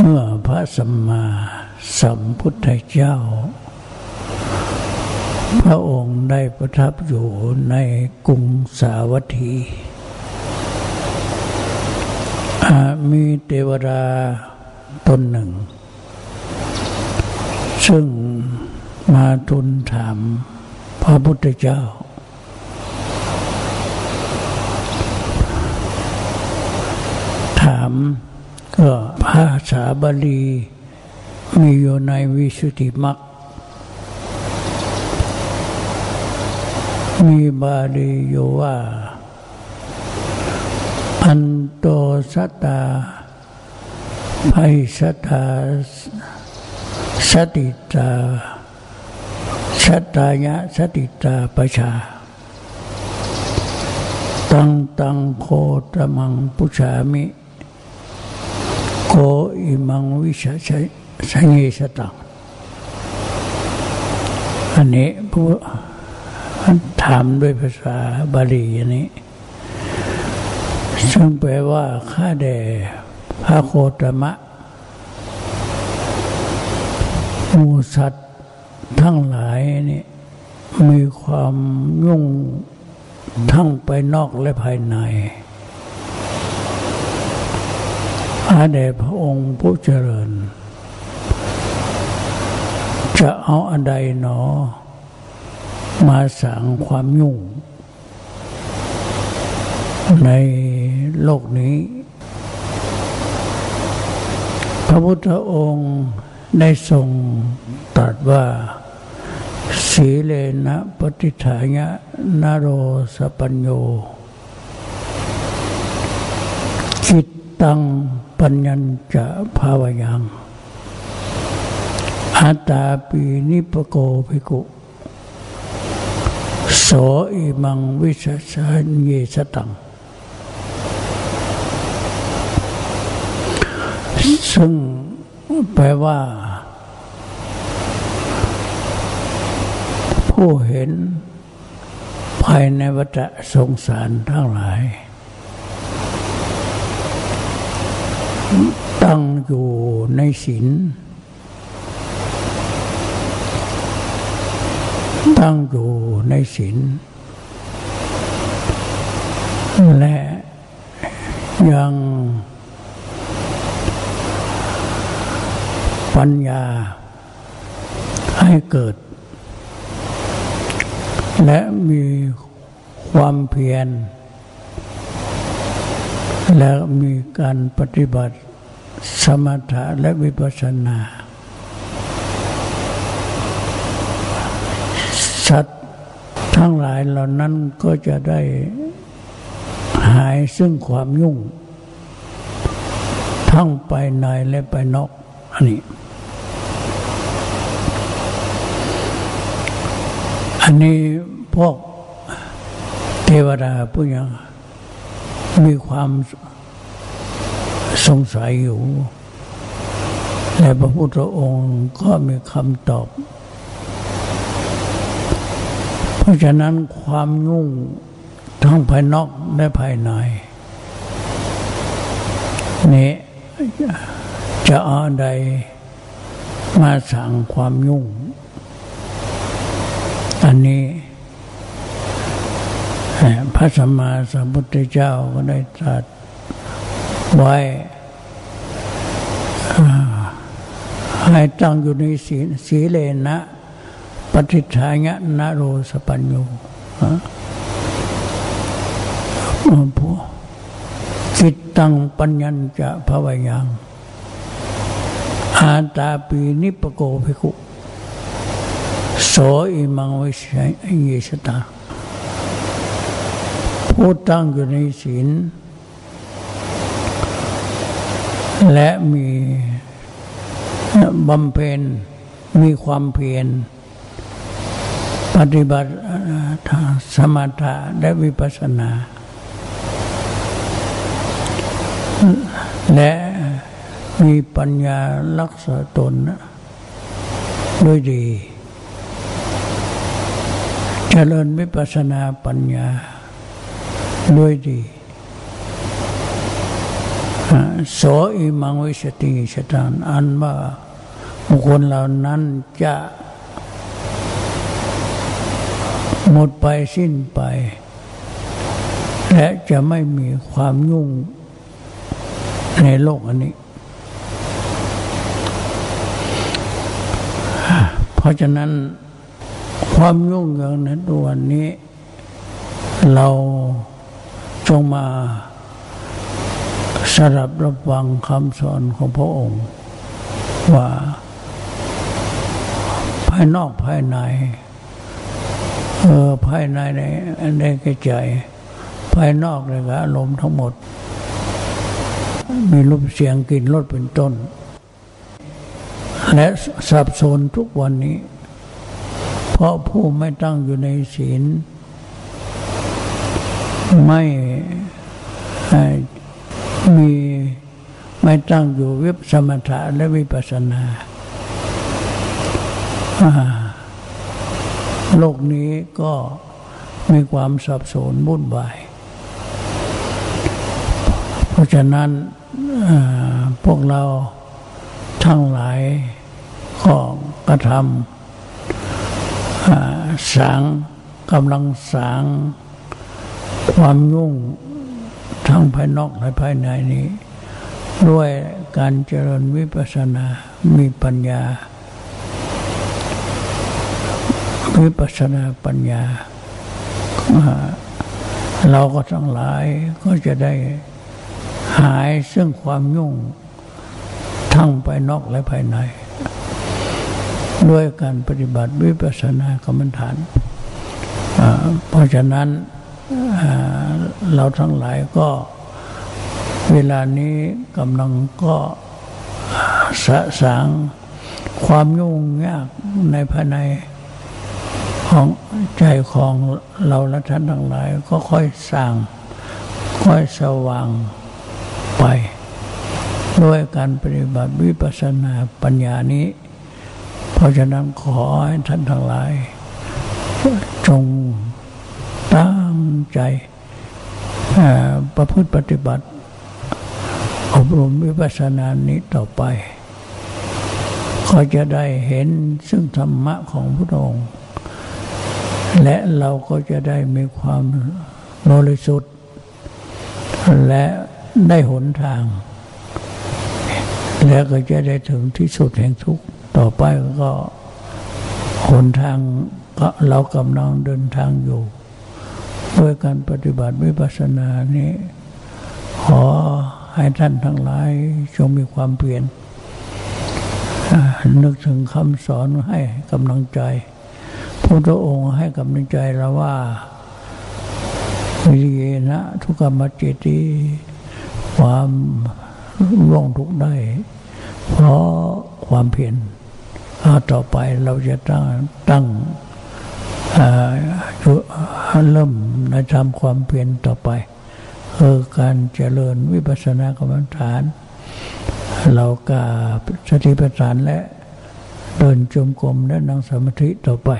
เมื่อพระสัมมาสัมพุทธเจ้า พระองค์ได้ประทับอยู่ในกรุงสาวัตถีมีเทวดาตนหนึ่ง ซึ่งมาทูลถามพระพุทธเจ้า ถาม ก็ภาษาบาลีมีอยู่ในวิสุทธิมรรคมีบาลีอยู่ว่า อันโตสัตตาภัยสัตตาสติตาสัตตายะสติตาประชา ตังตังโคตมังปุชามิ อิมังวิชาชัยสตังอันนี้ผู้ถามด้วยภาษาบาลีอันนี้ ซึ่งแปลว่าข้าแด่พระโคตมะมูสัตว์ทั้งหลายนี่มีความยุ่งทั้งไปนอกและภายใน อาเดพระองค์ผู้เจริญ จะเอาอันใดหนอ มาสั่งความยุ่ง ในโลกนี้ พระพุทธองค์ได้ทรงตรัสว่า สีเลนะปฏิฐายะนโรสปัญโยจิตตัง ปัญญจะภาวยังอาตาปีนิปโกภิกุโสอิมังวิสัสนเยสตัง ซึ่งแปลว่า ผู้เห็นภายในวัฏสงสารทั้งหลาย ตั้งอยู่ในศีลตั้งอยู่ในศีลและยังปัญญาให้เกิด และมีความเพียร และมีการปฏิบัติสมถะและวิปัสสนาสัตว์ทั้งหลายเหล่านั้นก็จะได้หายซึ่งความยุ่ง ทั้งไปในและไปนอกอันนี้ อันนี้พวกเทวดาผู้ยัง มีความสงสัยอยู่และพระพุทธองค์ก็มีคำตอบ เพราะฉะนั้นความยุ่งทั้งภายนอกและภายในนี่จะเอาใดมาสั่งความยุ่ง อันนี้ ระสัมมาสัมพุทธเจ้าก็ได้ตรัสไว้ให้ตั้งอยู่ในศีสีเลนะปฏิทายะนโรสปัญโยผู้จิตตังปัญญจะภวยังอาตาปีนิปโกภิกุโสอิมังวิชัยเยสตา ผู้ตั้งอยู่ในศีลและมีบำเพ็ญมีความเพียรปฏิบัติสมถะและวิปัสสนา และมีปัญญารักษาตนด้วยดีจเจริญวิปัสสนาปัญญา ด้วยดีโสอิมังวิสติชตานอันว่าบุคคลเหล่านั้นจะหมดไปสิ้นไป และจะไม่มีความยุ่งในโลกอันนี้ เพราะฉะนั้นความยุ่งเหยิงในตัวนี้ เรา จงมาสดับรับฟังคำสอนของพระองค์ ว่า ภายนอกภายในเออภายในในในกระใจ ภายนอกเลยก็อารมณ์ทั้งหมด มีรูปเสียงกลิ่นรสเป็นต้น และสับสนทุกวันนี้ เพราะผู้ไม่ตั้งอยู่ในศีล ไม่มีไม่ตั้งอยู่วิปสมถะและวิปัสสนาโลกนี้ก็มีความสับสนวุ่นวาย เพราะฉะนั้นพวกเราทั้งหลายก็กระทำสางกำลังสาง ความยุ่งทั้งภายนอกและภายในนี้ ด้วยการเจริญวิปัสสนา มีปัญญา วิปัสสนาปัญญา เราก็ทั้งหลายก็จะได้หายซึ่งความยุ่ง ทั้งภายนอกและภายใน ด้วยการปฏิบัติวิปัสสนากรรมฐาน เพราะฉะนั้น เราทั้งหลายก็เวลานี้กำลังก็สะสางความยุ่งยากในภายในของใจของเราและท่านทั้งหลาย ก็ค่อยสร้าง ค่อยสว่างไป ด้วยการปฏิบัติวิปัสสนาปัญญานี้ เพราะฉะนั้นขอให้ท่านทั้งหลายจง งใจประพฤติปฏิบัติ อบรมวิปัสสนานี้ต่อไปก็จะได้เห็นซึ่งธรรมะของพระองค์ และเราก็จะได้มีความบริสุทธิ์ และได้หนทาง และก็จะได้ถึงที่สุดแห่งทุกข์ต่อไปก็หนทางเรากำลังเดินทางอยู่ ด้วยการปฏิบัติวิปัสสนานี้ ขอให้ท่านทั้งหลายจงมีความเปลี่ยน นึกถึงคำสอนให้กำลังใจพระองค์ให้กำลังใจเราว่าวิเยนะทุกขมัจเจติความล่วงทุกได้ เพราะความเพียรต่อไปเราจะตั้งตั้ง เริ่มนะทำความเพียรต่อไปคือการเจริญวิปัสสนากรรมฐาน เรากาสติปัฏฐานและเดินจมกรมและนั่งสมาธิต่อไป